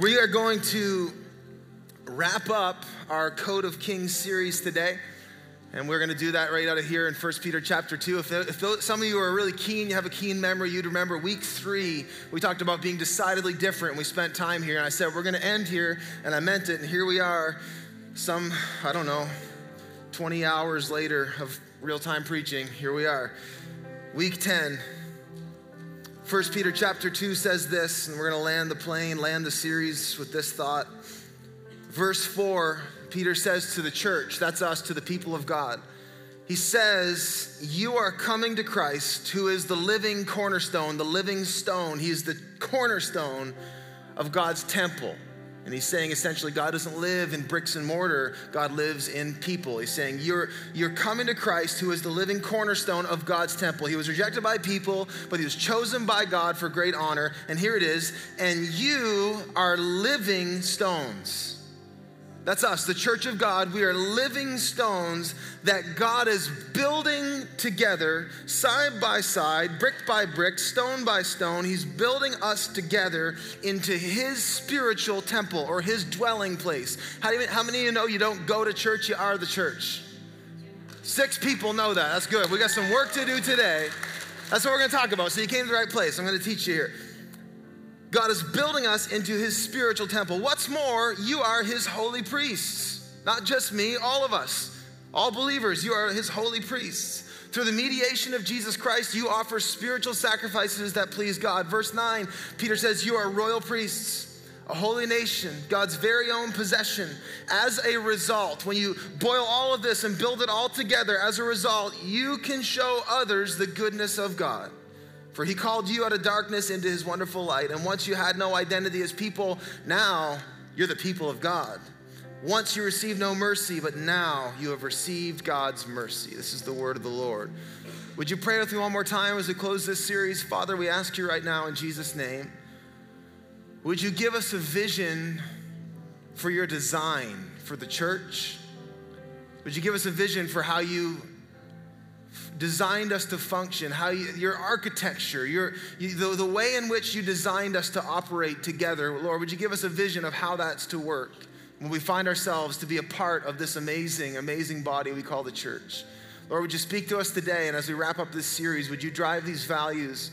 We are going to wrap up our Code of Kings series today. And we're going to do that right out of here in 1 Peter chapter 2. If, if, some of you are really keen, you have a keen memory, you'd remember week three, we talked about being decidedly different. We spent time here, and I said, we're going to end here, and I meant it. And here we are, some, I don't know, 20 hours later of real time preaching. Here we are. Week 10. 1 Peter chapter 2 says this, and we're going to land the plane, land the series with this thought. Verse 4 Peter says to the church, that's us, to the people of God, he says, You are coming to Christ, who is the living cornerstone, the living stone. He is the cornerstone of God's temple. And he's saying essentially, God doesn't live in bricks and mortar, God lives in people. He's saying, You're, you're coming to Christ, who is the living cornerstone of God's temple. He was rejected by people, but he was chosen by God for great honor. And here it is, and you are living stones that's us, the church of God. We are living stones that God is building together, side by side, brick by brick, stone by stone. He's building us together into His spiritual temple or His dwelling place. How, you, how many of you know you don't go to church, you are the church? Six people know that. That's good. We got some work to do today. That's what we're going to talk about. So you came to the right place. I'm going to teach you here. God is building us into his spiritual temple. What's more, you are his holy priests. Not just me, all of us. All believers, you are his holy priests. Through the mediation of Jesus Christ, you offer spiritual sacrifices that please God. Verse 9, Peter says, You are royal priests, a holy nation, God's very own possession. As a result, when you boil all of this and build it all together, as a result, you can show others the goodness of God. For he called you out of darkness into his wonderful light. And once you had no identity as people, now you're the people of God. Once you received no mercy, but now you have received God's mercy. This is the word of the Lord. Would you pray with me one more time as we close this series? Father, we ask you right now in Jesus' name, would you give us a vision for your design for the church? Would you give us a vision for how you designed us to function, how you, your architecture, your, you, the, the way in which you designed us to operate together. Lord, would you give us a vision of how that's to work when we find ourselves to be a part of this amazing, amazing body we call the church? Lord, would you speak to us today? And as we wrap up this series, would you drive these values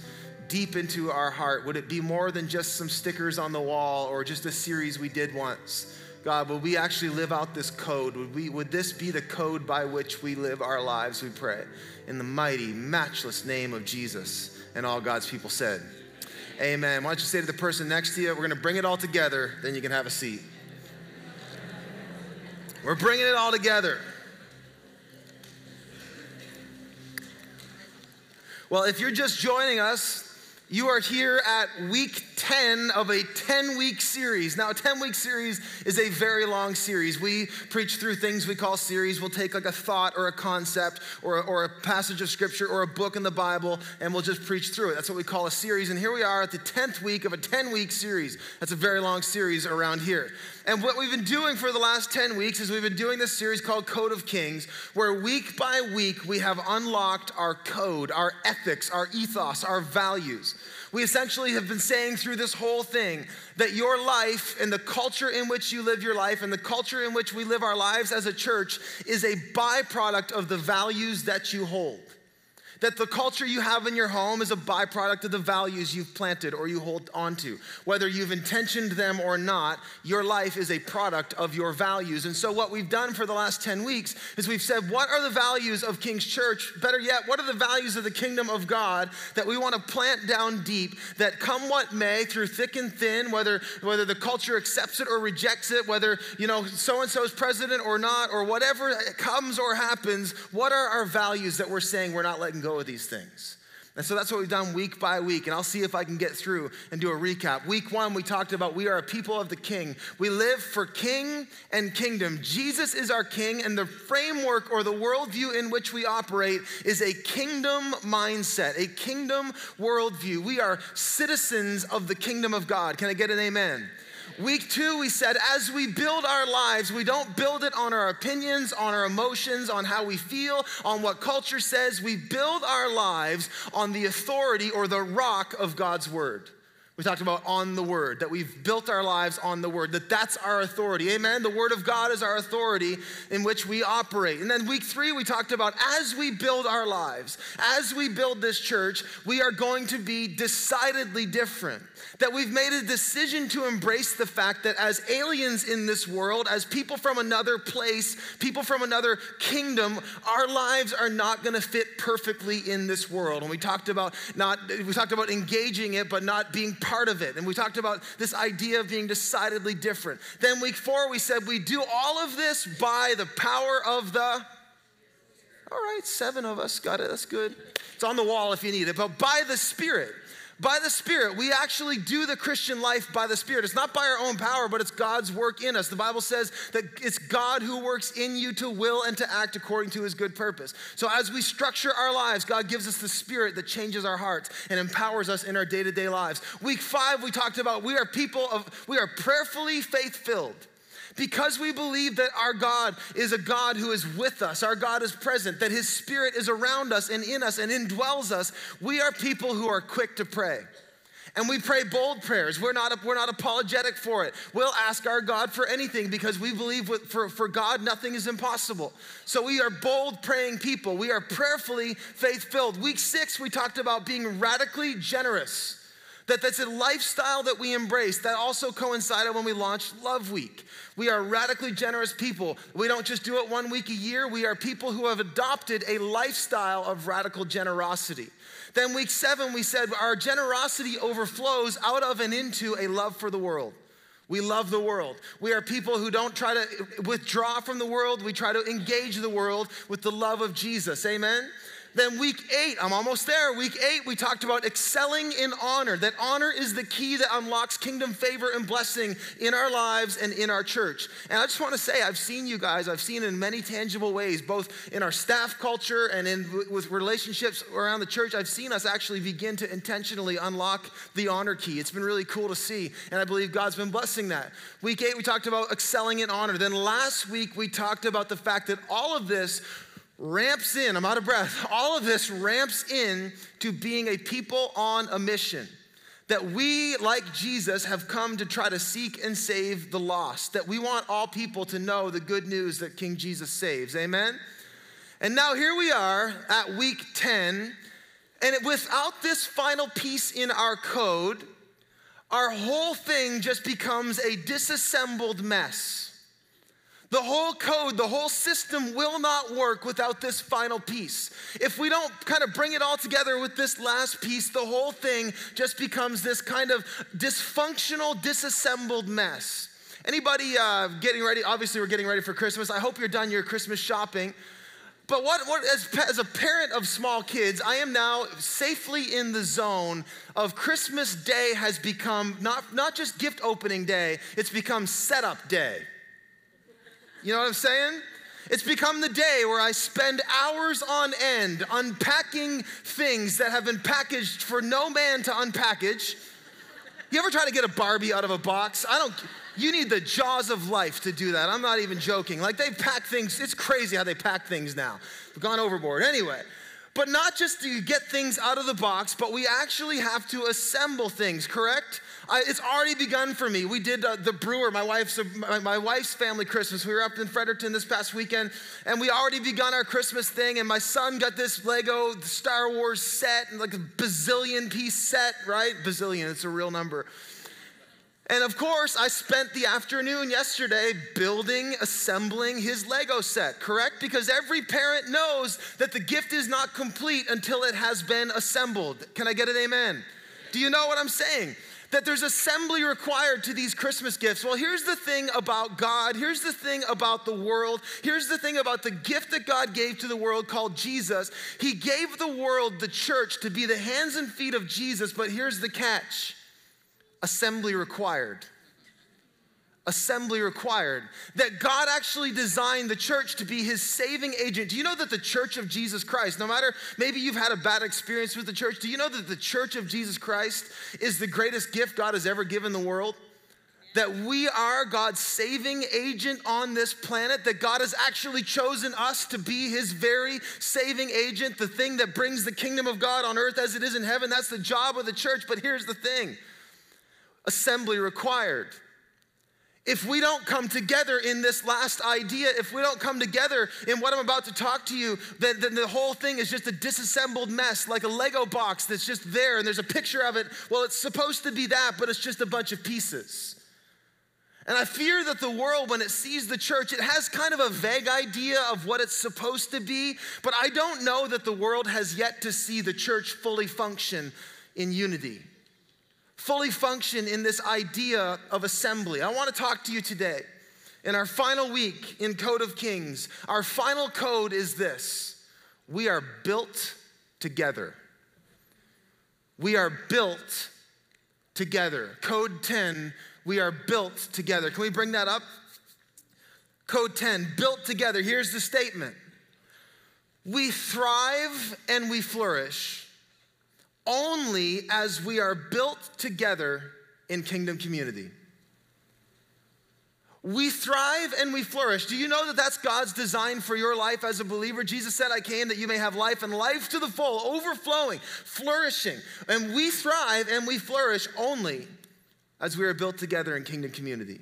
deep into our heart? Would it be more than just some stickers on the wall or just a series we did once? God, would we actually live out this code? Would, we, would this be the code by which we live our lives, we pray? In the mighty, matchless name of Jesus. And all God's people said, Amen. Why don't you say to the person next to you, we're going to bring it all together, then you can have a seat. We're bringing it all together. Well, if you're just joining us, you are here at week 10 of a 10 week series. Now, a 10 week series is a very long series. We preach through things we call series. We'll take like a thought or a concept or, or a passage of scripture or a book in the Bible and we'll just preach through it. That's what we call a series. And here we are at the 10th week of a 10 week series. That's a very long series around here. And what we've been doing for the last 10 weeks is we've been doing this series called Code of Kings, where week by week we have unlocked our code, our ethics, our ethos, our values. We essentially have been saying through this whole thing that your life and the culture in which you live your life and the culture in which we live our lives as a church is a byproduct of the values that you hold. That the culture you have in your home is a byproduct of the values you've planted or you hold onto. Whether you've intentioned them or not, your life is a product of your values. And so, what we've done for the last 10 weeks is we've said, what are the values of King's Church? Better yet, what are the values of the kingdom of God that we want to plant down deep that come what may, through thick and thin, whether, whether the culture accepts it or rejects it, whether, you know, so and so is president or not, or whatever comes or happens, what are our values that we're saying we're not letting go go these things. And so that's what we've done week by week. And I'll see if I can get through and do a recap. Week one, we talked about we are a people of the king. We live for king and kingdom. Jesus is our king, and the framework or the worldview in which we operate is a kingdom mindset, a kingdom worldview. We are citizens of the kingdom of God. Can I get an amen? Week two, we said, as we build our lives, we don't build it on our opinions, on our emotions, on how we feel, on what culture says. We build our lives on the authority or the rock of God's word. We talked about on the word, that we've built our lives on the word, that that's our authority. Amen. The word of God is our authority in which we operate. And then week three, we talked about as we build our lives, as we build this church, we are going to be decidedly different. That we've made a decision to embrace the fact that as aliens in this world, as people from another place, people from another kingdom, our lives are not going to fit perfectly in this world. And we talked about not, we talked about engaging it, but not being part of it. And we talked about this idea of being decidedly different. Then week four, we said we do all of this by the power of the. All right, seven of us got it. That's good. It's on the wall if you need it, but by the Spirit by the Spirit. We actually do the Christian life by the Spirit. It's not by our own power, but it's God's work in us. The Bible says that it's God who works in you to will and to act according to his good purpose. So as we structure our lives, God gives us the Spirit that changes our hearts and empowers us in our day to day lives. Week five, we talked about we are people of, we are prayerfully faith filled. Because we believe that our God is a God who is with us, our God is present, that His Spirit is around us and in us and indwells us, we are people who are quick to pray. And we pray bold prayers. We're not, we're not apologetic for it. We'll ask our God for anything because we believe for, for God nothing is impossible. So we are bold praying people. We are prayerfully faith filled. Week six, we talked about being radically generous that that's a lifestyle that we embrace that also coincided when we launched love week we are radically generous people. We don't just do it one week a year, we are people who have adopted a lifestyle of radical generosity. Then, week seven, we said our generosity overflows out of and into a love for the world. We love the world. We are people who don't try to withdraw from the world. We try to engage the world with the love of Jesus. Amen? Then, week eight, I'm almost there. Week eight, we talked about excelling in honor, that honor is the key that unlocks kingdom favor and blessing in our lives and in our church. And I just want to say, I've seen you guys, I've seen in many tangible ways, both in our staff culture and in with relationships around the church. I've seen us actually begin to intentionally unlock the honor key. It's been really cool to see, and I believe God's been blessing that. Week eight, we talked about excelling in honor. Then last week, we talked about the fact that all of this ramps in, I'm out of breath, all of this ramps in to being a people on a mission. That we, like Jesus, have come to try to seek and save the lost. That we want all people to know the good news that King Jesus saves. Amen? And now here we are at week 10, and without this final piece in our code, our whole thing just becomes a disassembled mess. The whole code, the whole system will not work without this final piece. If we don't kind of bring it all together with this last piece, the whole thing just becomes this kind of dysfunctional, disassembled mess. Anybody uh, getting ready? Obviously, we're getting ready for Christmas. I hope you're done your Christmas shopping. But what, what as, as a parent of small kids, I am now safely in the zone of Christmas Day has become not, not just gift opening day, it's become setup day. You know what I'm saying? It's become the day where I spend hours on end unpacking things that have been packaged for no man to unpackage. You ever try to get a Barbie out of a box? I don't, you need the jaws of life to do that. I'm not even joking. Like they pack things, it's crazy how they pack things now. We've gone overboard. Anyway, but not just do you get things out of the box, but we actually have to assemble things, correct? I, it's already begun for me. We did uh, the brewer, my wife's, my, my, wife's family Christmas. We were up in Fredericton this past weekend, and we already begun our Christmas thing. And my son got this Lego Star Wars set, like a bazillion piece set, right? Bazillion, it's a real number. And of course, I spent the afternoon yesterday building, assembling his Lego set, correct? Because every parent knows that the gift is not complete until it has been assembled. Can I get an amen? Do you know what I'm saying? That there's assembly required to these Christmas gifts. Well, here's the thing about God. Here's the thing about the world. Here's the thing about the gift that God gave to the world called Jesus. He gave the world, the church, to be the hands and feet of Jesus, but here's the catch assembly required. Assembly required. That God actually designed the church to be his saving agent. Do you know that the church of Jesus Christ, no matter maybe you've had a bad experience with the church, do you know that the church of Jesus Christ is the greatest gift God has ever given the world? that we are God's saving agent on this planet, that God has actually chosen us to be his very saving agent, the thing that brings the kingdom of God on earth as it is in heaven. That's the job of the church. But here's the thing assembly required. If we don't come together in this last idea, if we don't come together in what I'm about to talk to you, then, then, the whole thing is just a disassembled mess, like a Lego box that's just there and there's a picture of it. Well, it's supposed to be that, but it's just a bunch of pieces. And I fear that the world, when it sees the church, it has kind of a vague idea of what it's supposed to be, but I don't know that the world has yet to see the church fully function in unity fully function in this idea of assembly. I want to talk to you today. In our final week in Code of Kings, our final code is this we are built together. We are built together. Code 10, we are built together. Can we bring that up? Code 10, built together. Here's the statement We thrive and we flourish only as we are built together in kingdom community. We thrive and we flourish. Do you know that that's God's design for your life as a believer? Jesus said, I came that you may have life and life to the full, overflowing, flourishing. And we thrive and we flourish only as we are built together in kingdom community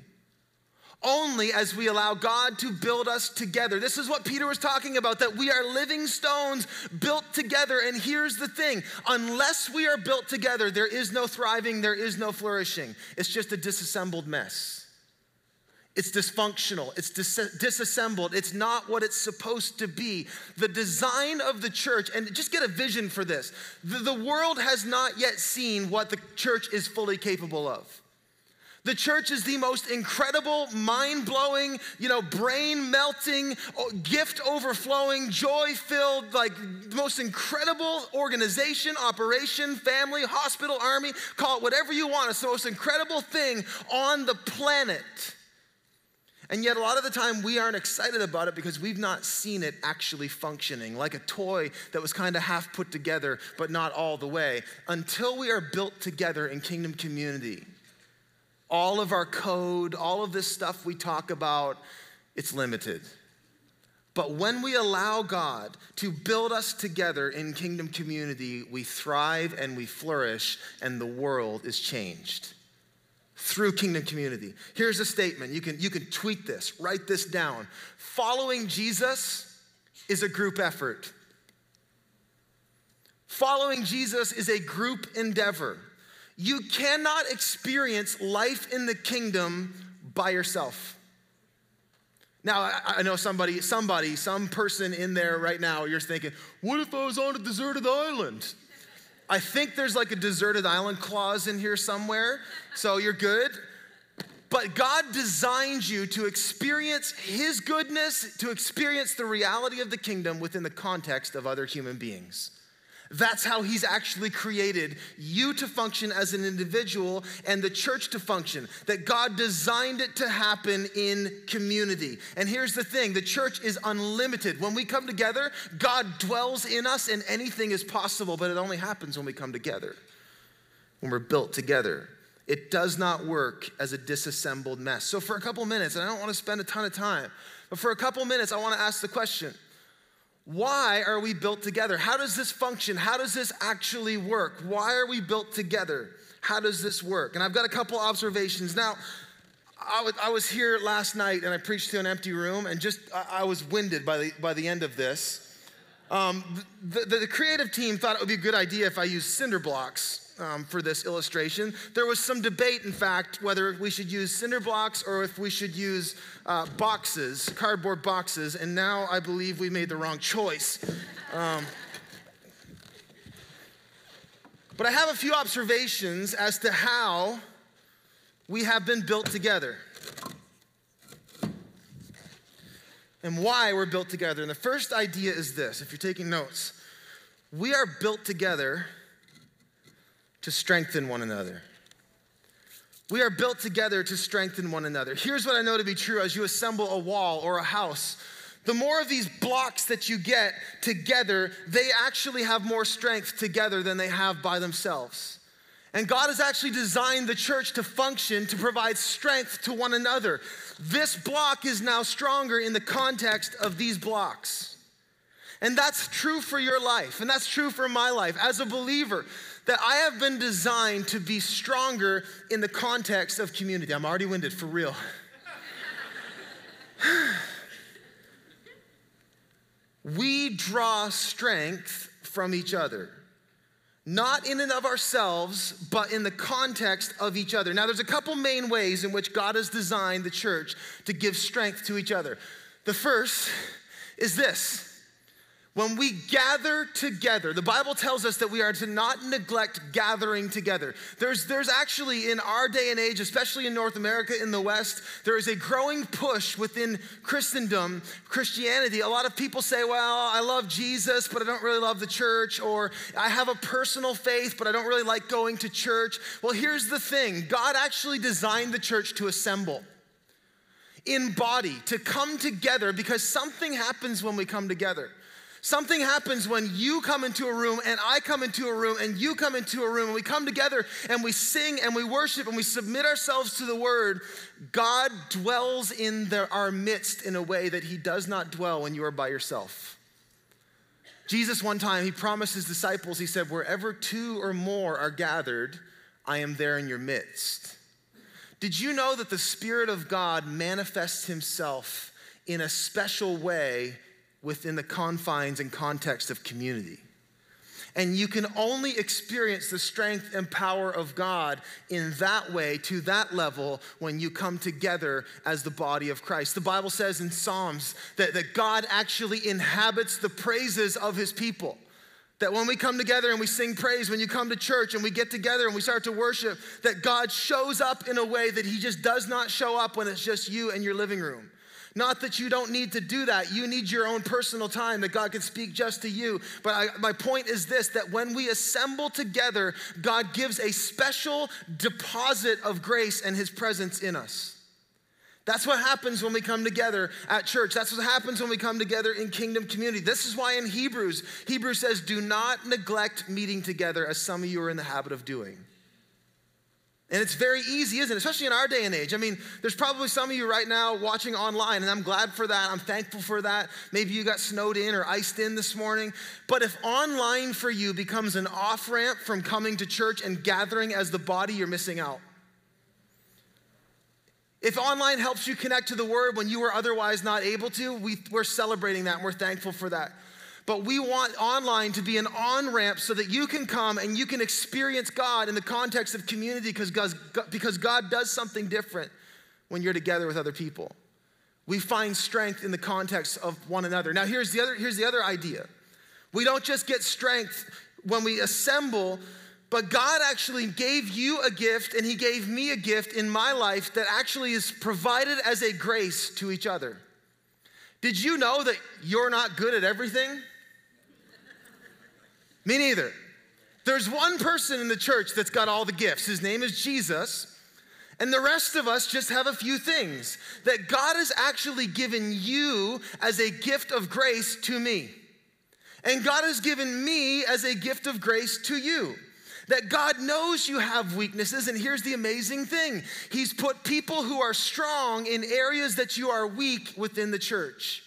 only as we allow God to build us together. This is what Peter was talking about that we are living stones built together. And here's the thing unless we are built together, there is no thriving, there is no flourishing. It's just a disassembled mess. It's dysfunctional, it's dis- disassembled, it's not what it's supposed to be. The design of the church, and just get a vision for this the, the world has not yet seen what the church is fully capable of. The church is the most incredible, mind blowing, you know, brain melting, oh, gift overflowing, joy filled, like the most incredible organization, operation, family, hospital, army, call it whatever you want. It's the most incredible thing on the planet. And yet, a lot of the time, we aren't excited about it because we've not seen it actually functioning, like a toy that was kind of half put together, but not all the way, until we are built together in kingdom community all of our code, all of this stuff we talk about, it's limited. But when we allow God to build us together in kingdom community, we thrive and we flourish, and the world is changed through kingdom community. Here's a statement. You can, you can tweet this, write this down. Following Jesus is a group effort. Following Jesus is a group endeavor. You cannot experience life in the kingdom by yourself. Now, I, know somebody, somebody, some person in there right now, you're thinking, what if I was on a deserted island? I think there's like a deserted island clause in here somewhere, so you're good. But God designed you to experience His goodness, to experience the reality of the kingdom within the context of other human beings. That's how he's actually created you to function as an individual and the church to function. That God designed it to happen in community. And here's the thing the church is unlimited. When we come together, God dwells in us and anything is possible, but it only happens when we come together, when we're built together. It does not work as a disassembled mess. So, for a couple minutes, and I don't want to spend a ton of time, but for a couple minutes, I want to ask the question why are we built together? How does this function? How does this actually work? Why are we built together? How does this work? And I've got a couple observations. Now, I was here last night and I preached to an empty room, and just I was winded by the, by the end of this. Um, the, the, the creative team thought it would be a good idea if I used cinder blocks um, for this illustration. There was some debate, in fact, whether we should use cinder blocks or if we should use uh, boxes, cardboard boxes, and now I believe we made the wrong choice. Um, but I have a few observations as to how we have been built together and why we're built together. And the first idea is this if you're taking notes, we are built together to strengthen one another. We are built together to strengthen one another. Here's what I know to be true as you assemble a wall or a house. The more of these blocks that you get together, they actually have more strength together than they have by themselves. And God has actually designed the church to function to provide strength to one another. This block is now stronger in the context of these blocks. And that's true for your life, and that's true for my life. As a believer, that I have been designed to be stronger in the context of community. I'm already winded for real. we draw strength from each other. Not in and of ourselves, but in the context of each other. Now, there's a couple main ways in which God has designed the church to give strength to each other. The first is this when we gather together, the Bible tells us that we are to not neglect gathering together. There's, there's actually, in our day and age, especially in North America, in the West, there is a growing push within Christendom, Christianity. A lot of people say, well, I love Jesus, but I don't really love the church, or I have a personal faith, but I don't really like going to church. Well, here's the thing God actually designed the church to assemble in body, to come together, because something happens when we come together. Something happens when you come into a room and I come into a room and you come into a room and we come together and we sing and we worship and we submit ourselves to the word. God dwells in the, our midst in a way that he does not dwell when you are by yourself. Jesus, one time, he promised his disciples, he said, Wherever two or more are gathered, I am there in your midst. Did you know that the Spirit of God manifests himself in a special way within the confines and context of community. And you can only experience the strength and power of God in that way, to that level, when you come together as the body of Christ. The Bible says in Psalms that, that God actually inhabits the praises of his people. That when we come together and we sing praise, when you come to church and we get together and we start to worship, that God shows up in a way that he just does not show up when it's just you and your living room. Not that you don't need to do that. You need your own personal time that God can speak just to you. But I, my point is this that when we assemble together, God gives a special deposit of grace and his presence in us. That's what happens when we come together at church. That's what happens when we come together in kingdom community. This is why in Hebrews, Hebrews says, Do not neglect meeting together as some of you are in the habit of doing. And it's very easy, isn't it? Especially in our day and age. I mean, there's probably some of you right now watching online, and I'm glad for that. I'm thankful for that. Maybe you got snowed in or iced in this morning. But if online for you becomes an off ramp from coming to church and gathering as the body, you're missing out. If online helps you connect to the word when you were otherwise not able to, we, we're celebrating that and we're thankful for that. But we want online to be an on ramp so that you can come and you can experience God in the context of community because God, because God does something different when you're together with other people. We find strength in the context of one another. Now, here's the other, here's the other idea we don't just get strength when we assemble. But God actually gave you a gift and He gave me a gift in my life that actually is provided as a grace to each other. Did you know that you're not good at everything? Me neither. There's one person in the church that's got all the gifts. His name is Jesus. And the rest of us just have a few things that God has actually given you as a gift of grace to me. And God has given me as a gift of grace to you. That God knows you have weaknesses, and here's the amazing thing He's put people who are strong in areas that you are weak within the church.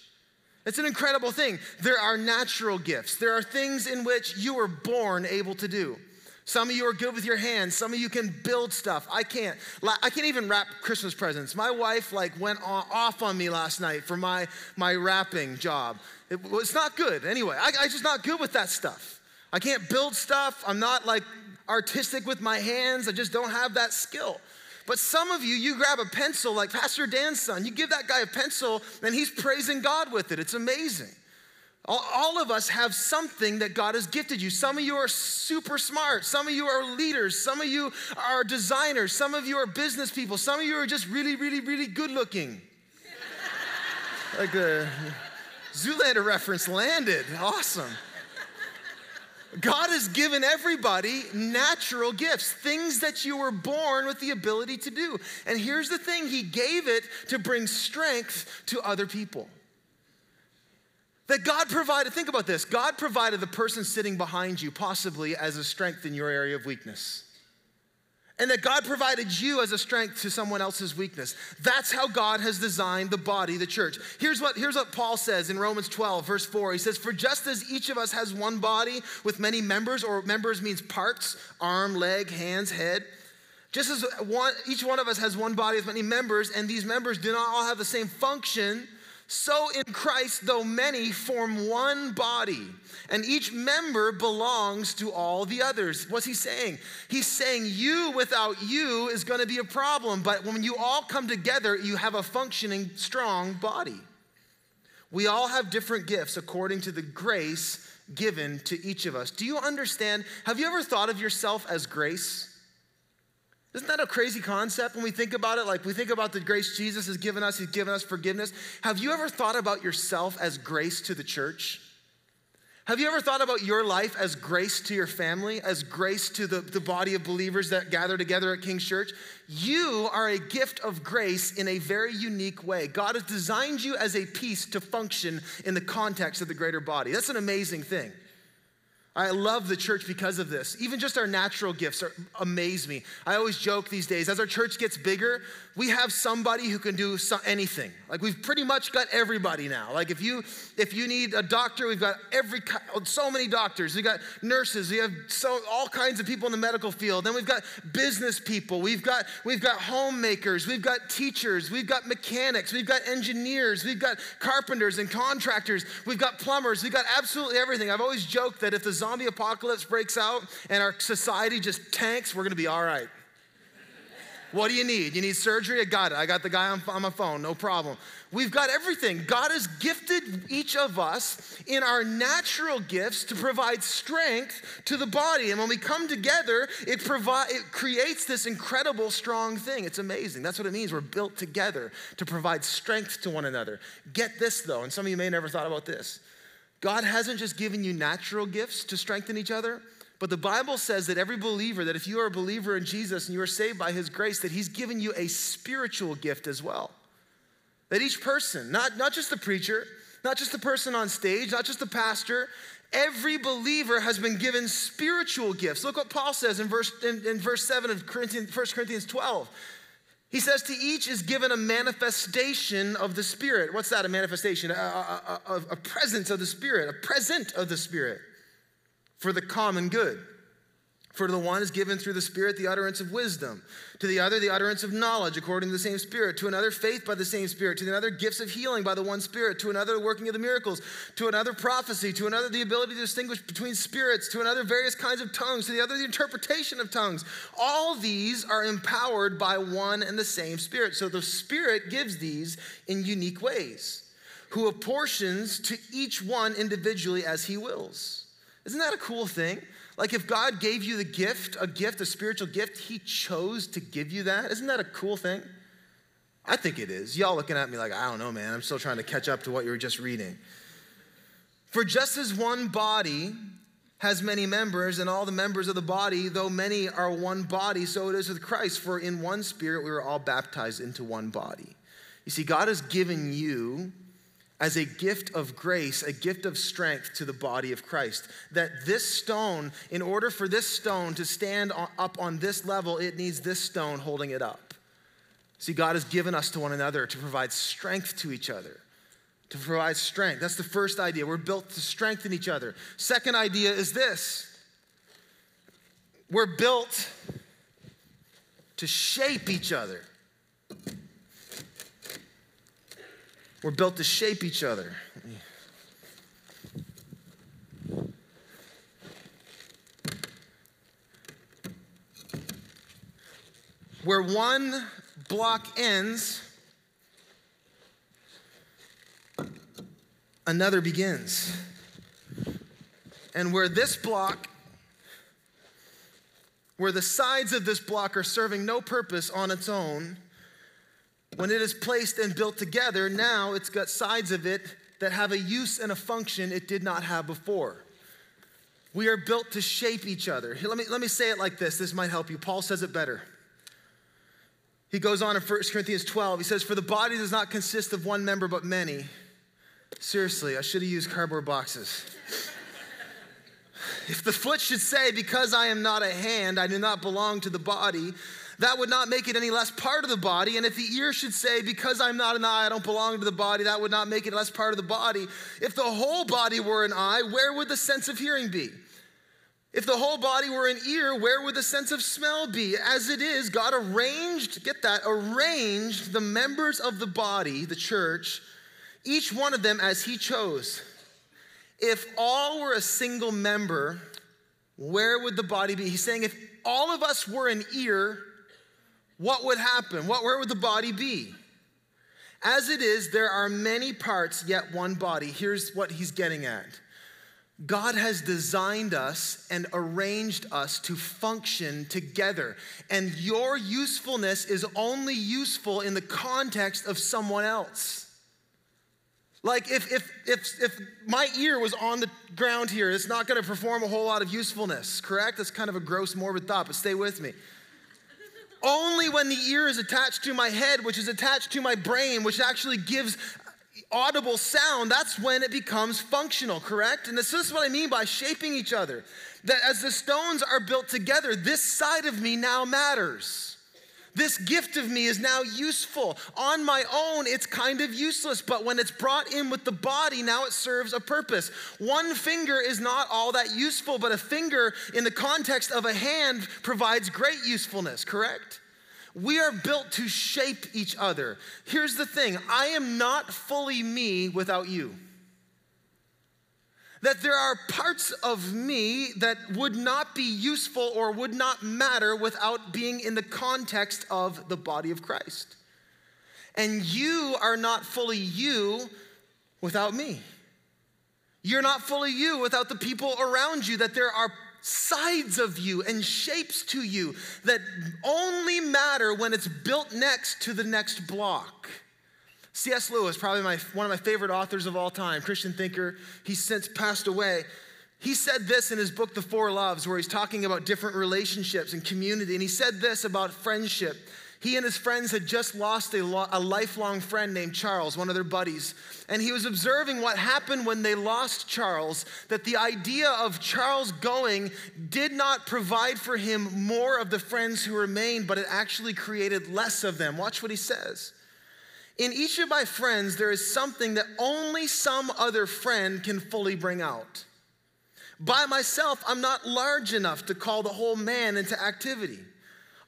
It's an incredible thing. There are natural gifts, there are things in which you were born able to do. Some of you are good with your hands. Some of you can build stuff. I can't. I can't even wrap Christmas presents. My wife like went off on me last night for my my wrapping job. It, it's not good. Anyway, I, I'm just not good with that stuff. I can't build stuff. I'm not like artistic with my hands. I just don't have that skill. But some of you, you grab a pencil like Pastor Dan's son, you give that guy a pencil and he's praising God with it. It's amazing. All, of us have something that God has gifted you. Some of you are super smart. Some of you are leaders. Some of you are designers. Some of you are business people. Some of you are just really, really, really good looking. like the Zoolander reference landed. Awesome. God has given everybody natural gifts, things that you were born with the ability to do. And here's the thing He gave it to bring strength to other people. That God provided, think about this God provided the person sitting behind you possibly as a strength in your area of weakness. And that God provided you as a strength to someone else's weakness. That's how God has designed the body, the church. Here's what, here's what Paul says in Romans 12, verse 4. He says, For just as each of us has one body with many members, or members means parts, arm, leg, hands, head, just as one, each one of us has one body with many members, and these members do not all have the same function so in Christ, though many form one body, and each member belongs to all the others. What's he saying? He's saying you without you is going to be a problem, but when you all come together, you have a functioning, strong body. We all have different gifts according to the grace given to each of us. Do you understand? Have you ever thought of yourself as grace? Isn't that a crazy concept when we think about it? Like we think about the grace Jesus has given us, He's given us forgiveness. Have you ever thought about yourself as grace to the church? Have you ever thought about your life as grace to your family, as grace to the, the body of believers that gather together at King's Church? You are a gift of grace in a very unique way. God has designed you as a piece to function in the context of the greater body. That's an amazing thing. I love the church because of this. Even just our natural gifts are, amaze me. I always joke these days, as our church gets bigger, we have somebody who can do so, anything. Like we've pretty much got everybody now. Like if you if you need a doctor, we've got every oh, so many doctors. We got nurses. We have so all kinds of people in the medical field. Then we've got business people. We've got we've got homemakers. We've got teachers. We've got mechanics. We've got engineers. We've got carpenters and contractors. We've got plumbers. We've got absolutely everything. I've always joked that if the zombie apocalypse breaks out and our society just tanks, we're to be all right. What do you need? You need surgery? I got it. I got the guy on, on, my phone, no problem. We've got everything. God has gifted each of us in our natural gifts to provide strength to the body. And when we come together, it, provi- it creates this incredible, strong thing. It's amazing. That's what it means. We're built together to provide strength to one another. Get this, though, and some of you may never thought about this. God hasn't just given you natural gifts to strengthen each other, but the Bible says that every believer, that if you are a believer in Jesus and you are saved by his grace, that he's given you a spiritual gift as well. That each person, not, not just the preacher, not just the person on stage, not just the pastor, every believer has been given spiritual gifts. Look what Paul says in verse, in, in verse 7 of Corinthians, 1 Corinthians 12. He says, To each is given a manifestation of the Spirit. What's that, a manifestation? A, a, a, a, presence of the Spirit, a present of the Spirit for the common good. For to the one is given through the Spirit the utterance of wisdom, to the other the utterance of knowledge according to the same Spirit, to another faith by the same Spirit, to another gifts of healing by the one Spirit, to another working of the miracles, to another prophecy, to another the ability to distinguish between spirits, to another various kinds of tongues, to the other the interpretation of tongues. All these are empowered by one and the same Spirit. So the Spirit gives these in unique ways, who apportions to each one individually as he wills. Isn't that a cool thing? Like if God gave you the gift, a gift, a spiritual gift, He chose to give you that. Isn't that a cool thing? I think it is. Y'all looking at me like, I don't know, man. I'm still trying to catch up to what you were just reading. For just as one body has many members, and all the members of the body, though many are one body, so it is with Christ. For in one spirit we were all baptized into one body. You see, God has given you as a gift of grace, a gift of strength to the body of Christ. That this stone, in order for this stone to stand up on this level, it needs this stone holding it up. See, God has given us to one another to provide strength to each other. To provide strength. That's the first idea. We're built to strengthen each other. Second idea is this we're built to shape each other. We're built to shape each other. Where one block ends, another begins. And where this block, where the sides of this block are serving no purpose on its own, when it is placed and built together, now it's got sides of it that have a use and a function it did not have before. We are built to shape each other. Let me, let me say it like this. This might help you. Paul says it better. He goes on in 1 Corinthians 12. He says, For the body does not consist of one member, but many. Seriously, I should have used cardboard boxes. If the foot should say, Because I am not a hand, I do not belong to the body, that would not make it any less part of the body. And if the ear should say, Because I'm not an eye, I don't belong to the body, that would not make it less part of the body. If the whole body were an eye, where would the sense of hearing be? If the whole body were an ear, where would the sense of smell be? As it is, God arranged, get that, arranged the members of the body, the church, each one of them as He chose. If all were a single member, where would the body be? He's saying if all of us were an ear, what would happen? What, where would the body be? As it is, there are many parts, yet one body. Here's what he's getting at God has designed us and arranged us to function together. And your usefulness is only useful in the context of someone else. Like if, if, if, if my ear was on the ground here, it's not gonna perform a whole lot of usefulness, correct? That's kind of a gross, morbid thought, but stay with me. Only when the ear is attached to my head, which is attached to my brain, which actually gives audible sound, that's when it becomes functional, correct? And this is what I mean by shaping each other. That as the stones are built together, this side of me now matters. This gift of me is now useful. On my own, it's kind of useless, but when it's brought in with the body, now it serves a purpose. One finger is not all that useful, but a finger in the context of a hand provides great usefulness, correct? We are built to shape each other. Here's the thing I am not fully me without you that there are parts of me that would not be useful or would not matter without being in the context of the body of Christ. And you are not fully you without me. You're not fully you without the people around you, that there are sides of you and shapes to you that only matter when it's built next to the next block. C.S. Lewis, probably my, one of my favorite authors of all time, Christian thinker, he's since passed away. He said this in his book, The Four Loves, where he's talking about different relationships and community. And he said this about friendship. He and his friends had just lost a, lo- a, lifelong friend named Charles, one of their buddies. And he was observing what happened when they lost Charles, that the idea of Charles going did not provide for him more of the friends who remained, but it actually created less of them. Watch what he says. In each of my friends, there is something that only some other friend can fully bring out. By myself, I'm not large enough to call the whole man into activity.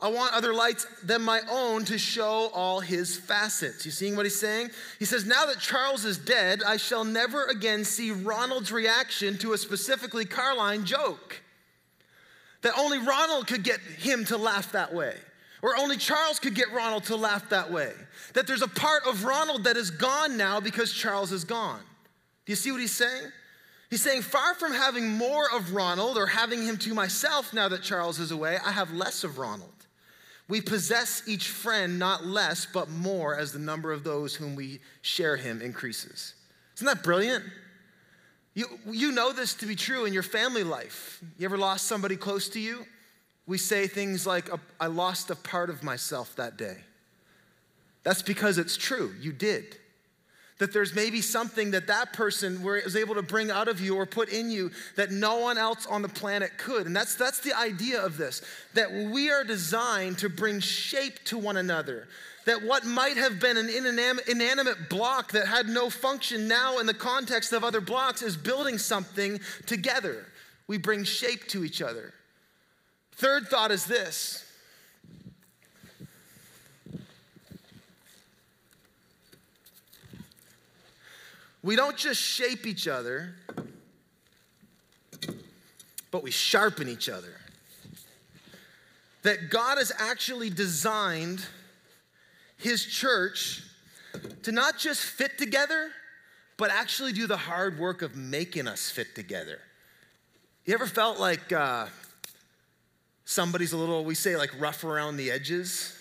I want other lights than my own to show all his facets. You seeing what he's saying? He says, Now that Charles is dead, I shall never again see Ronald's reaction to a specifically Caroline joke. That only Ronald could get him to laugh that way. Or only Charles could get Ronald to laugh that way. That there's a part of Ronald that is gone now because Charles is gone. Do you see what he's saying? He's saying, far from having more of Ronald or having him to myself now that Charles is away, I have less of Ronald. We possess each friend not less, but more as the number of those whom we share him increases. Isn't that brilliant? You, you know this to be true in your family life. You ever lost somebody close to you? We say things like, uh, I lost a part of myself that day. That's because it's true, you did. That there's maybe something that that person was able to bring out of you or put in you that no one else on the planet could. And that's, that's the idea of this that we are designed to bring shape to one another. That what might have been an inanimate block that had no function now in the context of other blocks is building something together. We bring shape to each other. Third thought is this we don't just shape each other, but we sharpen each other. That God has actually designed His church to not just fit together, but actually do the hard work of making us fit together. You ever felt like uh, somebody's a little, we say, like rough around the edges,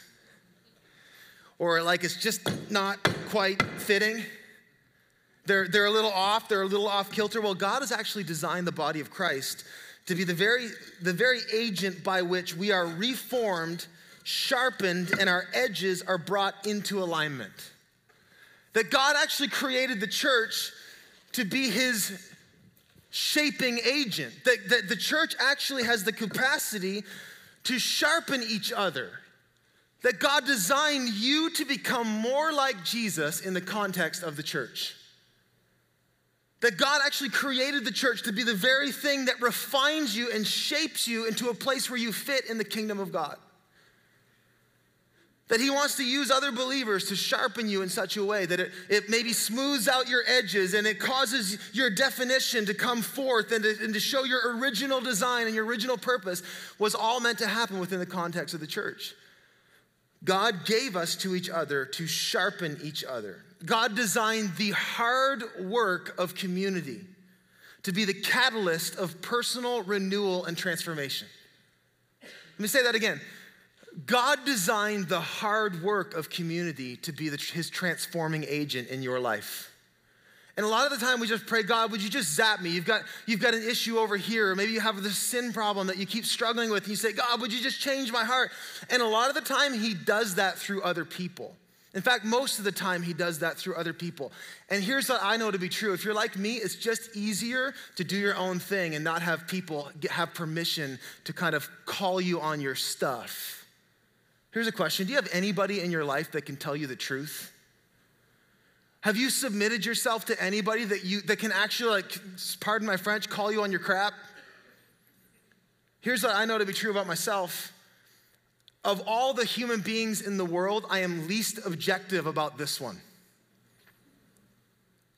or like it's just not quite fitting. They're, they're a little off, they're a little off kilter. Well, God has actually designed the body of Christ to be the very, the very agent by which we are reformed, sharpened, and our edges are brought into alignment. That God actually created the church to be his shaping agent, that, that the church actually has the capacity to sharpen each other. That God designed you to become more like Jesus in the context of the church. That God actually created the church to be the very thing that refines you and shapes you into a place where you fit in the kingdom of God. That He wants to use other believers to sharpen you in such a way that it, it maybe smooths out your edges and it causes your definition to come forth and to, and to show your original design and your original purpose was all meant to happen within the context of the church. God gave us to each other to sharpen each other. God designed the hard work of community to be the catalyst of personal renewal and transformation. Let me say that again. God designed the hard work of community to be the, his transforming agent in your life. And a lot of the time we just pray, God, would you just zap me? You've got, you've got an issue over here, or maybe you have this sin problem that you keep struggling with. And you say, God, would you just change my heart? And a lot of the time he does that through other people. In fact, most of the time he does that through other people. And here's what I know to be true. If you're like me, it's just easier to do your own thing and not have people have permission to kind of call you on your stuff. Here's a question Do you have anybody in your life that can tell you the truth? Have you submitted yourself to anybody that you that can actually like pardon my French, call you on your crap? Here's what I know to be true about myself. Of all the human beings in the world, I am least objective about this one.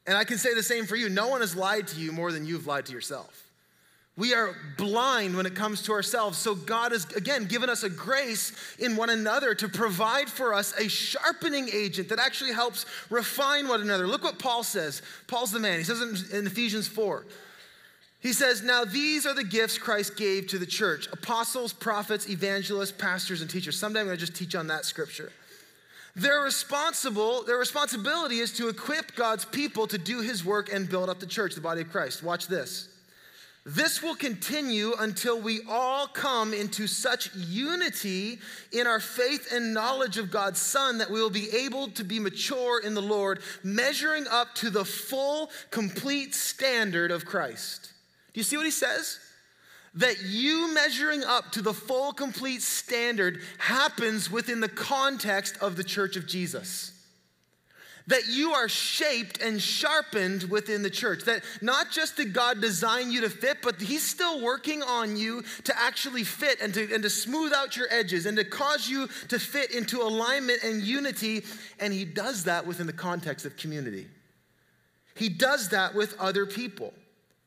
And I can say the same for you. No one has lied to you more than you've lied to yourself. We are blind when it comes to ourselves. So, God has, again, given us a grace in one another to provide for us a sharpening agent that actually helps refine one another. Look what Paul says. Paul's the man. He says in Ephesians 4. He says, Now these are the gifts Christ gave to the church apostles, prophets, evangelists, pastors, and teachers. Someday I'm going to just teach on that scripture. Their responsible, their responsibility is to equip God's people to do his work and build up the church, the body of Christ. Watch this. This will continue until we all come into such unity in our faith and knowledge of God's Son that we will be able to be mature in the Lord, measuring up to the full, complete standard of Christ. Do you see what he says? That you measuring up to the full, complete standard happens within the context of the church of Jesus that you are shaped and sharpened within the church. That not just did God design you to fit, but He's still working on you to actually fit and to, and to smooth out your edges and to cause you to fit into alignment and unity. And He does that within the context of community. He does that with other people.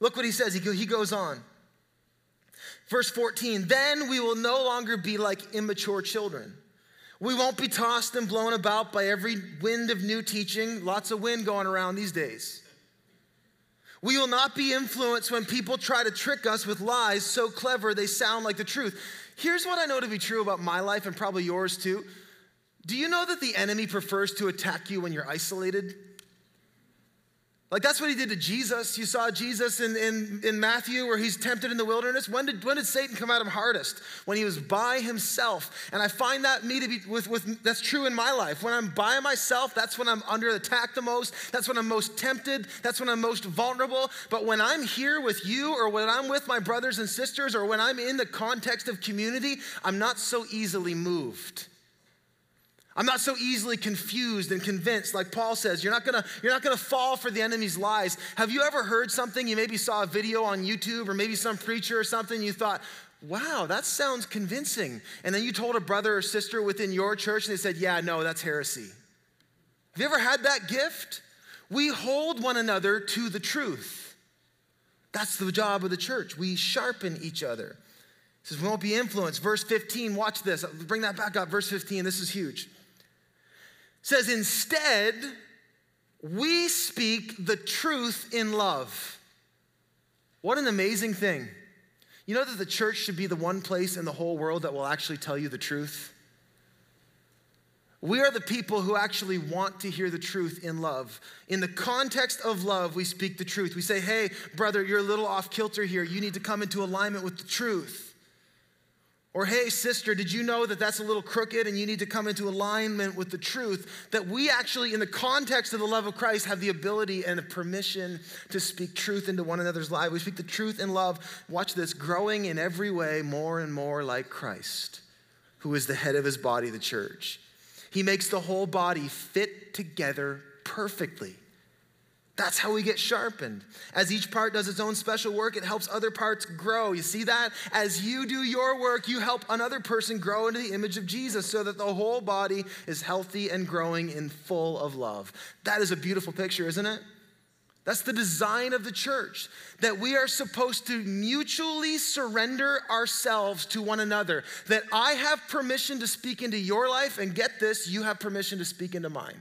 Look what He says. He, he goes on. Verse 14, then we will no longer be like immature children we won't be tossed and blown about by every wind of new teaching. Lots of wind going around these days. We will not be influenced when people try to trick us with lies so clever they sound like the truth. Here's what I know to be true about my life and probably yours too. Do you know that the enemy prefers to attack you when you're isolated? Like that's what he did to Jesus. You saw Jesus in, in, in Matthew where he's tempted in the wilderness. When did, when did Satan come at him hardest? When he was by himself. And I find that me to be with, with that's true in my life. When I'm by myself, that's when I'm under attack the most. That's when I'm most tempted. That's when I'm most vulnerable. But when I'm here with you or when I'm with my brothers and sisters or when I'm in the context of community, I'm not so easily moved. I'm not so easily confused and convinced. Like Paul says, you're not gonna, you're not gonna fall for the enemy's lies. Have you ever heard something? You maybe saw a video on YouTube or maybe some preacher or something, you thought, wow, that sounds convincing. And then you told a brother or sister within your church and they said, yeah, no, that's heresy. Have you ever had that gift? We hold one another to the truth. That's the job of the church. We sharpen each other. Says we won't be influenced. Verse 15, watch this. Bring that back up. Verse 15, this is huge says, instead, we speak the truth in love. What an amazing thing. You know that the church should be the one place in the whole world that will actually tell you the truth? We are the people who actually want to hear the truth in love. In the context of love, we speak the truth. We say, hey, brother, you're a little off kilter here. You need to come into alignment with the truth. Or, hey, sister, did you know that that's a little crooked and you need to come into alignment with the truth? That we actually, in the context of the love of Christ, have the ability and the permission to speak truth into one another's lives. We speak the truth in love. Watch this growing in every way more and more like Christ, who is the head of his body, the church. He makes the whole body fit together perfectly. That's how we get sharpened. As each part does its own special work, it helps other parts grow. You see that? As you do your work, you help another person grow into the image of Jesus so that the whole body is healthy and growing in full of love. That is a beautiful picture, isn't it? That's the design of the church, that we are supposed to mutually surrender ourselves to one another. That I have permission to speak into your life, and get this, you have permission to speak into mine.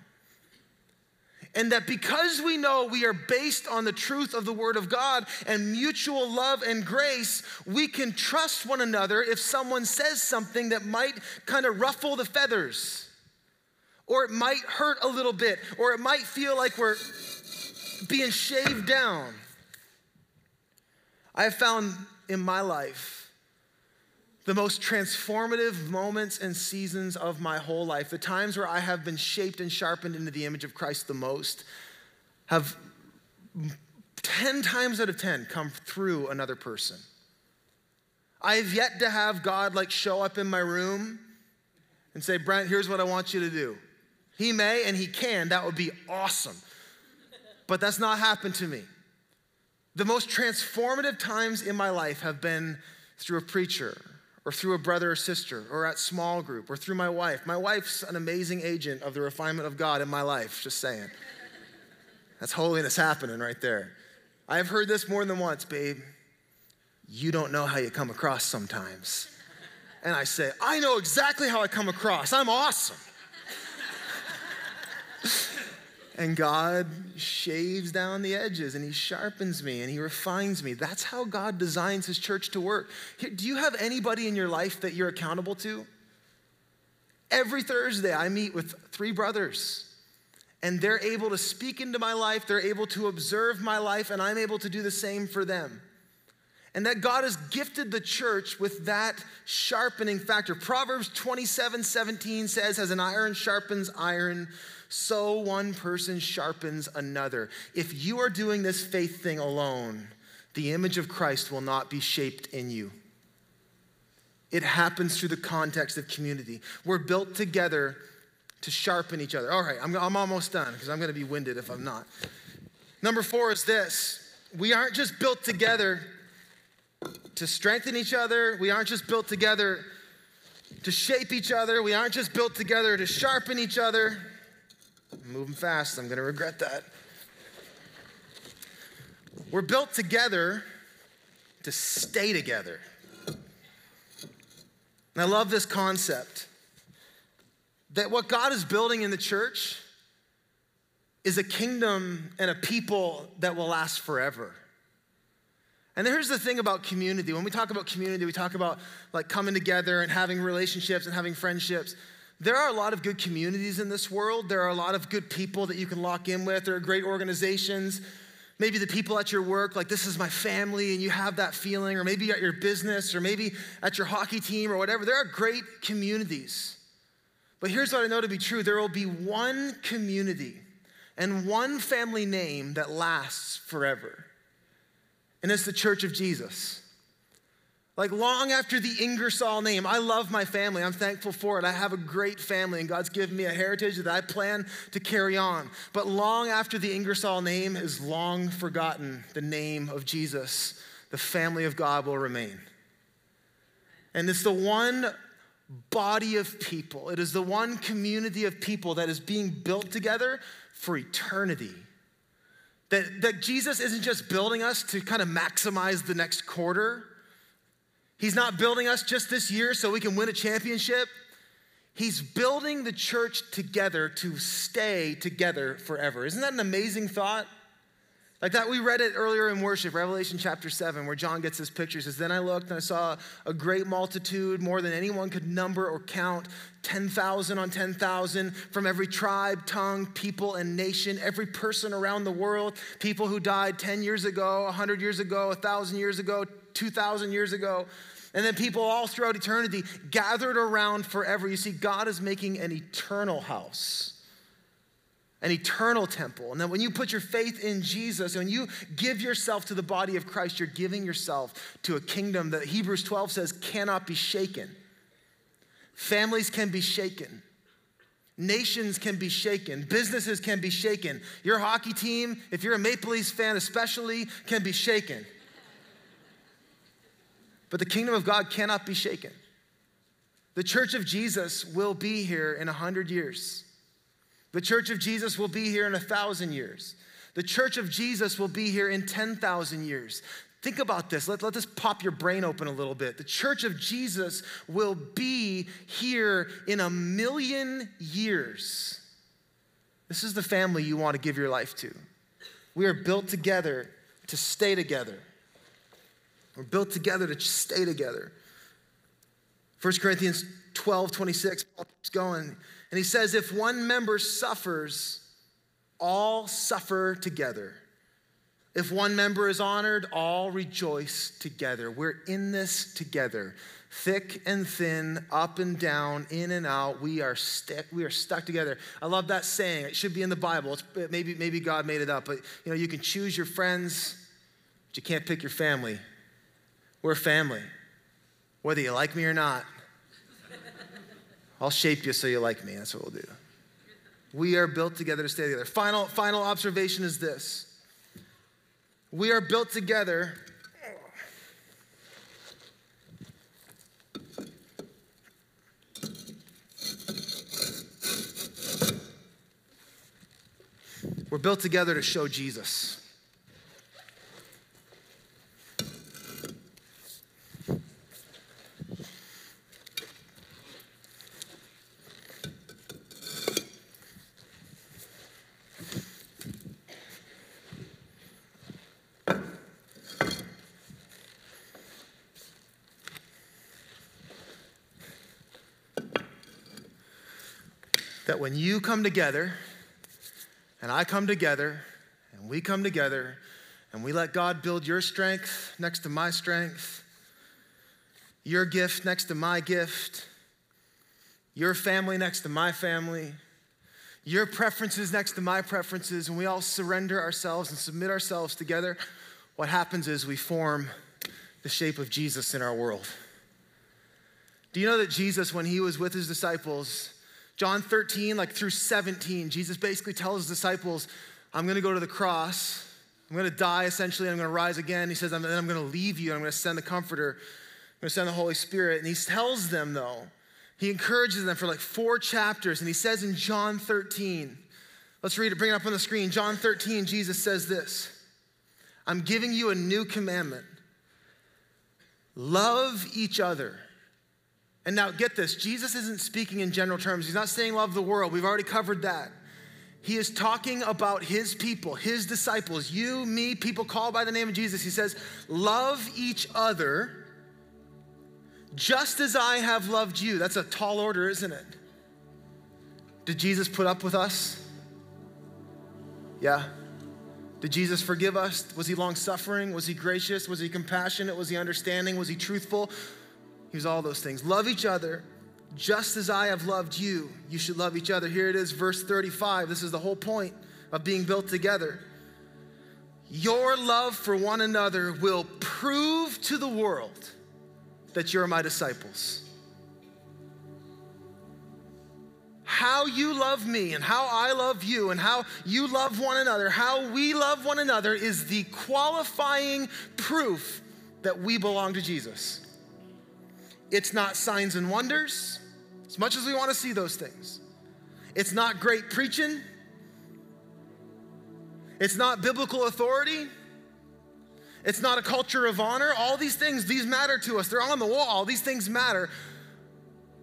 And that because we know we are based on the truth of the Word of God and mutual love and grace, we can trust one another if someone says something that might kind of ruffle the feathers, or it might hurt a little bit, or it might feel like we're being shaved down. I have found in my life the most transformative moments and seasons of my whole life, the times where I have been shaped and sharpened into the image of Christ the most, have 10 times out of 10 come through another person. I have yet to have God like show up in my room and say, Brent, here's what I want you to do. He may and he can. That would be awesome. But that's not happened to me. The most transformative times in my life have been through a preacher or through a brother or sister, or at small group, or through my wife. My wife's an amazing agent of the refinement of God in my life, just saying. That's holiness happening right there. I've heard this more than once, babe. You don't know how you come across sometimes. And I say, I know exactly how I come across. I'm awesome. And God shaves down the edges and He sharpens me and He refines me. That's how God designs His church to work. Do you have anybody in your life that you're accountable to? Every Thursday, I meet with three brothers, and they're able to speak into my life, they're able to observe my life, and I'm able to do the same for them. And that God has gifted the church with that sharpening factor. Proverbs 27 17 says, As an iron sharpens iron, so one person sharpens another. If you are doing this faith thing alone, the image of Christ will not be shaped in you. It happens through the context of community. We're built together to sharpen each other. All right, I'm, I'm almost done because I'm going to be winded if I'm not. Number four is this we aren't just built together to strengthen each other, we aren't just built together to shape each other, we aren't just built together to sharpen each other. Moving fast. I'm going to regret that. We're built together to stay together. And I love this concept that what God is building in the church is a kingdom and a people that will last forever. And here's the thing about community. When we talk about community, we talk about like coming together and having relationships and having friendships there are a lot of good communities in this world. There are a lot of good people that you can lock in with. There are great organizations. Maybe the people at your work, like this is my family, and you have that feeling, or maybe at your business, or maybe at your hockey team, or whatever. There are great communities. But here's what I know to be true there will be one community and one family name that lasts forever, and it's the Church of Jesus. Like long after the Ingersoll name, I love my family. I'm thankful for it. I have a great family, and God's given me a heritage that I plan to carry on. But long after the Ingersoll name is long forgotten, the name of Jesus, the family of God will remain. And it's the one body of people, it is the one community of people that is being built together for eternity. That, that Jesus isn't just building us to kind of maximize the next quarter He's not building us just this year so we can win a championship. He's building the church together to stay together forever. Isn't that an amazing thought? Like that, we read it earlier in worship, Revelation chapter 7, where John gets this picture. Says, Then I looked and I saw a great multitude, more than anyone could number or count, 10,000 on 10,000, from every tribe, tongue, people, and nation, every person around the world, people who died 10 years ago, 100 years ago, 1,000 years ago, 2,000 years ago And then people all throughout eternity gathered around forever. You see, God is making an eternal house, an eternal temple. And then when you put your faith in Jesus, when you give yourself to the body of Christ, you're giving yourself to a kingdom that Hebrews 12 says cannot be shaken. Families can be shaken. Nations can be shaken. Businesses can be shaken. Your hockey team, if you're a Maple Leafs fan especially, can be shaken. But the kingdom of God cannot be shaken. The church of Jesus will be here in a hundred years. The church of Jesus will be here in a thousand years. The church of Jesus will be here in 10,000 years. Think about this. Let, let this pop your brain open a little bit. The church of Jesus will be here in a million years. This is the family you want to give your life to. We are built together to stay together. We're built together to stay together. 1 Corinthians 12, 26, Paul keeps going. And he says, if one member suffers, all suffer together. If one member is honored, all rejoice together. We're in this together. Thick and thin, up and down, in and out, we are, st- we are stuck together. I love that saying. It should be in the Bible. It's, maybe, maybe God made it up, but you know, you can choose your friends, but you can't pick your family. We're family, whether you like me or not. I'll shape you so you like me. That's what we'll do. We are built together to stay together. Final, final observation is this we are built together. We're built together to show Jesus. That when you come together and I come together and we come together and we let God build your strength next to my strength, your gift next to my gift, your family next to my family, your preferences next to my preferences, and we all surrender ourselves and submit ourselves together, what happens is we form the shape of Jesus in our world. Do you know that Jesus, when he was with his disciples, John 13, like through 17, Jesus basically tells his disciples, I'm gonna go to the cross. I'm gonna die essentially, I'm gonna rise again. He says, then I'm gonna leave you, I'm gonna send the Comforter, I'm gonna send the Holy Spirit. And he tells them, though, he encourages them for like four chapters, and he says in John 13, let's read it, bring it up on the screen. John 13, Jesus says this I'm giving you a new commandment love each other and now get this Jesus isn't speaking in general terms. He's not saying love the world. We've already covered that. He is talking about his people, his disciples, you, me, people called by the name of Jesus. He says, Love each other just as I have loved you. That's a tall order, isn't it? Did Jesus put up with us? Yeah. Did Jesus forgive us? Was he long suffering? Was he gracious? Was he compassionate? Was he understanding? Was he truthful? He was all those things. Love each other just as I have loved you. You should love each other. Here it is, verse 35. This is the whole point of being built together. Your love for one another will prove to the world that you're my disciples. How you love me and how I love you and how you love one another, how we love one another is the qualifying proof that we belong to Jesus. It's not signs and wonders, as much as we want to see those things. It's not great preaching. It's not biblical authority. It's not a culture of honor. All these things, these matter to us. They're on the wall. These things matter.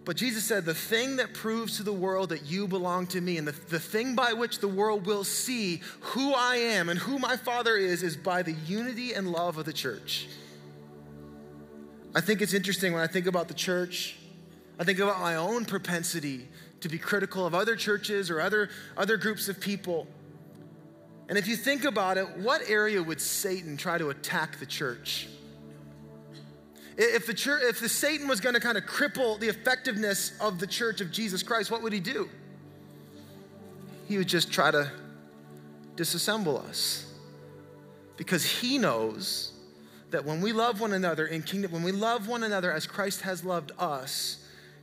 But Jesus said, the thing that proves to the world that you belong to me, and the, the thing by which the world will see who I am and who my Father is, is by the unity and love of the church. I think it's interesting when I think about the church, I think about my own propensity to be critical of other churches or other, other groups of people. And if you think about it, what area would Satan try to attack the church? If the church, if the Satan was going to kind of cripple the effectiveness of the church of Jesus Christ, what would he do? He would just try to disassemble us. Because he knows that when we love one another in kingdom, when we love one another as Christ has loved us,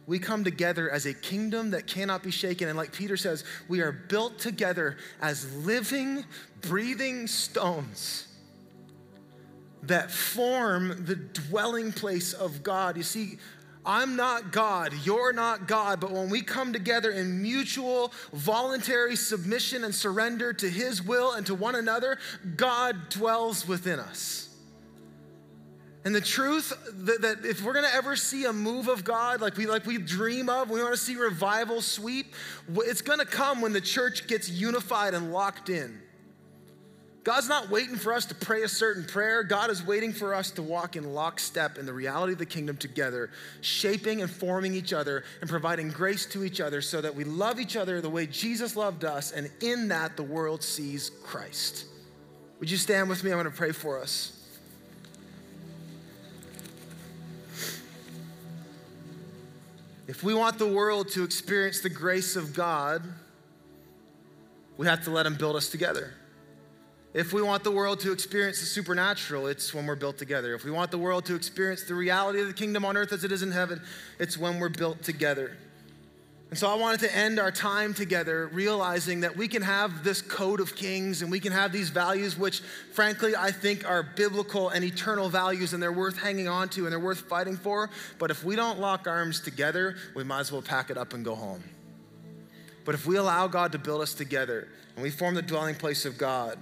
we come together as a kingdom that cannot be shaken. And like Peter says, we are built together as living, breathing stones that form the dwelling place of God. You see, I'm not God, you're not God, but when we come together in mutual, voluntary submission and surrender to His will and to one another, God dwells within us. And the truth that, that, if we're gonna ever see a move of God like we like we dream of, we wanna see revival sweep, it's gonna come when the church gets unified and locked in. God's not waiting for us to pray a certain prayer. God is waiting for us to walk in lockstep in the reality of the kingdom together, shaping and forming each other and providing grace to each other so that we love each other the way Jesus loved us, and in that the world sees Christ. Would you stand with me? I'm gonna pray for us. If we want the world to experience the grace of God, we have to let Him build us together. If we want the world to experience the supernatural, it's when we're built together. If we want the world to experience the reality of the kingdom on earth as it is in heaven, it's when we're built together. And so I wanted to end our time together realizing that we can have this code of kings and we can have these values, which frankly I think are biblical and eternal values and they're worth hanging on to and they're worth fighting for. But if we don't lock arms together, we might as well pack it up and go home. But if we allow God to build us together and we form the dwelling place of God,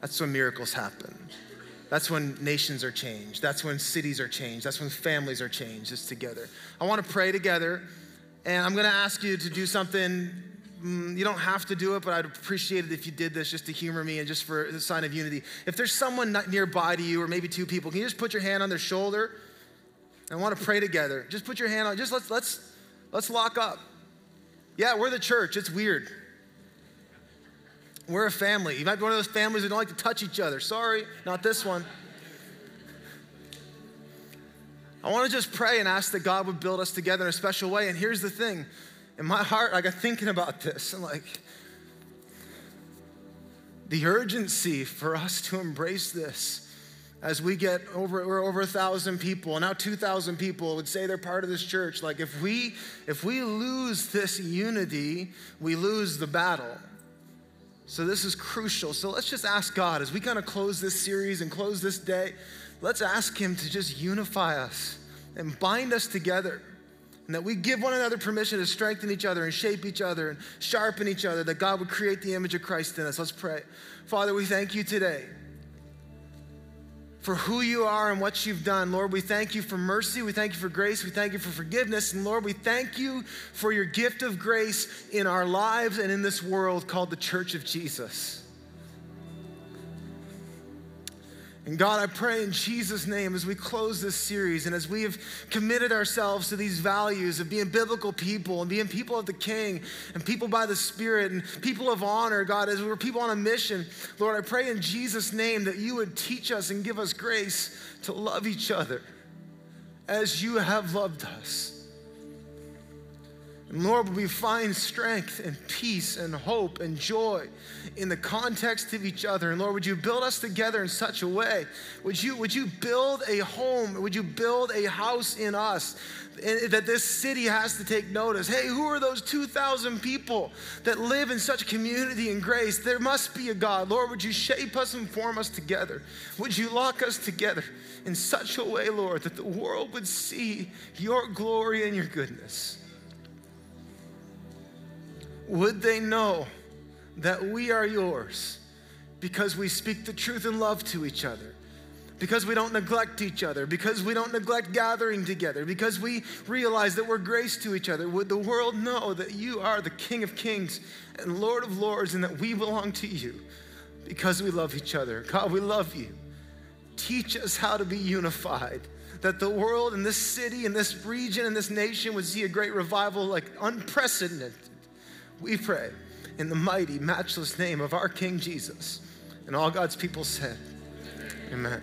that's when miracles happen. That's when nations are changed. That's when cities are changed. That's when families are changed. It's together. I want to pray together. And I'm going to ask you to do something. Mm, you don't have to do it, but I'd appreciate it if you did this just to humor me and just for a sign of unity. If there's someone nearby to you, or maybe two people, can you just put your hand on their shoulder? I want to pray together. Just put your hand on. Just let's let's let's lock up. Yeah, we're the church. It's weird. We're a family. You might be one of those families that don't like to touch each other. Sorry, not this one. I want to just pray and ask that God would build us together in a special way. And here's the thing in my heart, I got thinking about this. And like the urgency for us to embrace this as we get over we're over a thousand people. Now 2000 people would say they're part of this church. Like if we if we lose this unity we lose the battle. So this is crucial. So let's just ask god as we kind of close this series and close this day let's ask Him to just unify us and bind us together. And that we give one another permission to strengthen each other and shape each other and sharpen each other, that God would create the image of Christ in us. Let's pray. Father, we thank you today for who you are and what you've done. Lord, we thank you for mercy. We thank you for grace. We thank you for forgiveness. And Lord, we thank you for your gift of grace in our lives and in this world called the Church of Jesus. And God, I pray in Jesus' name as we close this series and as we have committed ourselves to these values of being biblical people and being people of the King and people by the Spirit and people of honor, God, as we're people on a mission, Lord, I pray in Jesus' name that you would teach us and give us grace to love each other as you have loved us. And Lord, would we find strength and peace and hope and joy in the context of each other. And Lord, would you build us together in such a way? Would you, would you build a home? Would you build a house in us that this city has to take notice? Hey, who are those 2,000 people that live in such community and grace? There must be a God. Lord, would you shape us and form us together? Would you lock us together in such a way, Lord, that the world would see your glory and your goodness? Would they know that we are yours because we speak the truth and love to each other? Because we don't neglect each other, because we don't neglect gathering together, because we realize that we're grace to each other, would the world know that you are the King of Kings and Lord of Lords and that we belong to you because we love each other? God, we love you. Teach us how to be unified that the world and this city and this region and this nation would see a great revival like unprecedented we pray in the mighty, matchless name of our King Jesus. And all God's people said, Amen. Amen.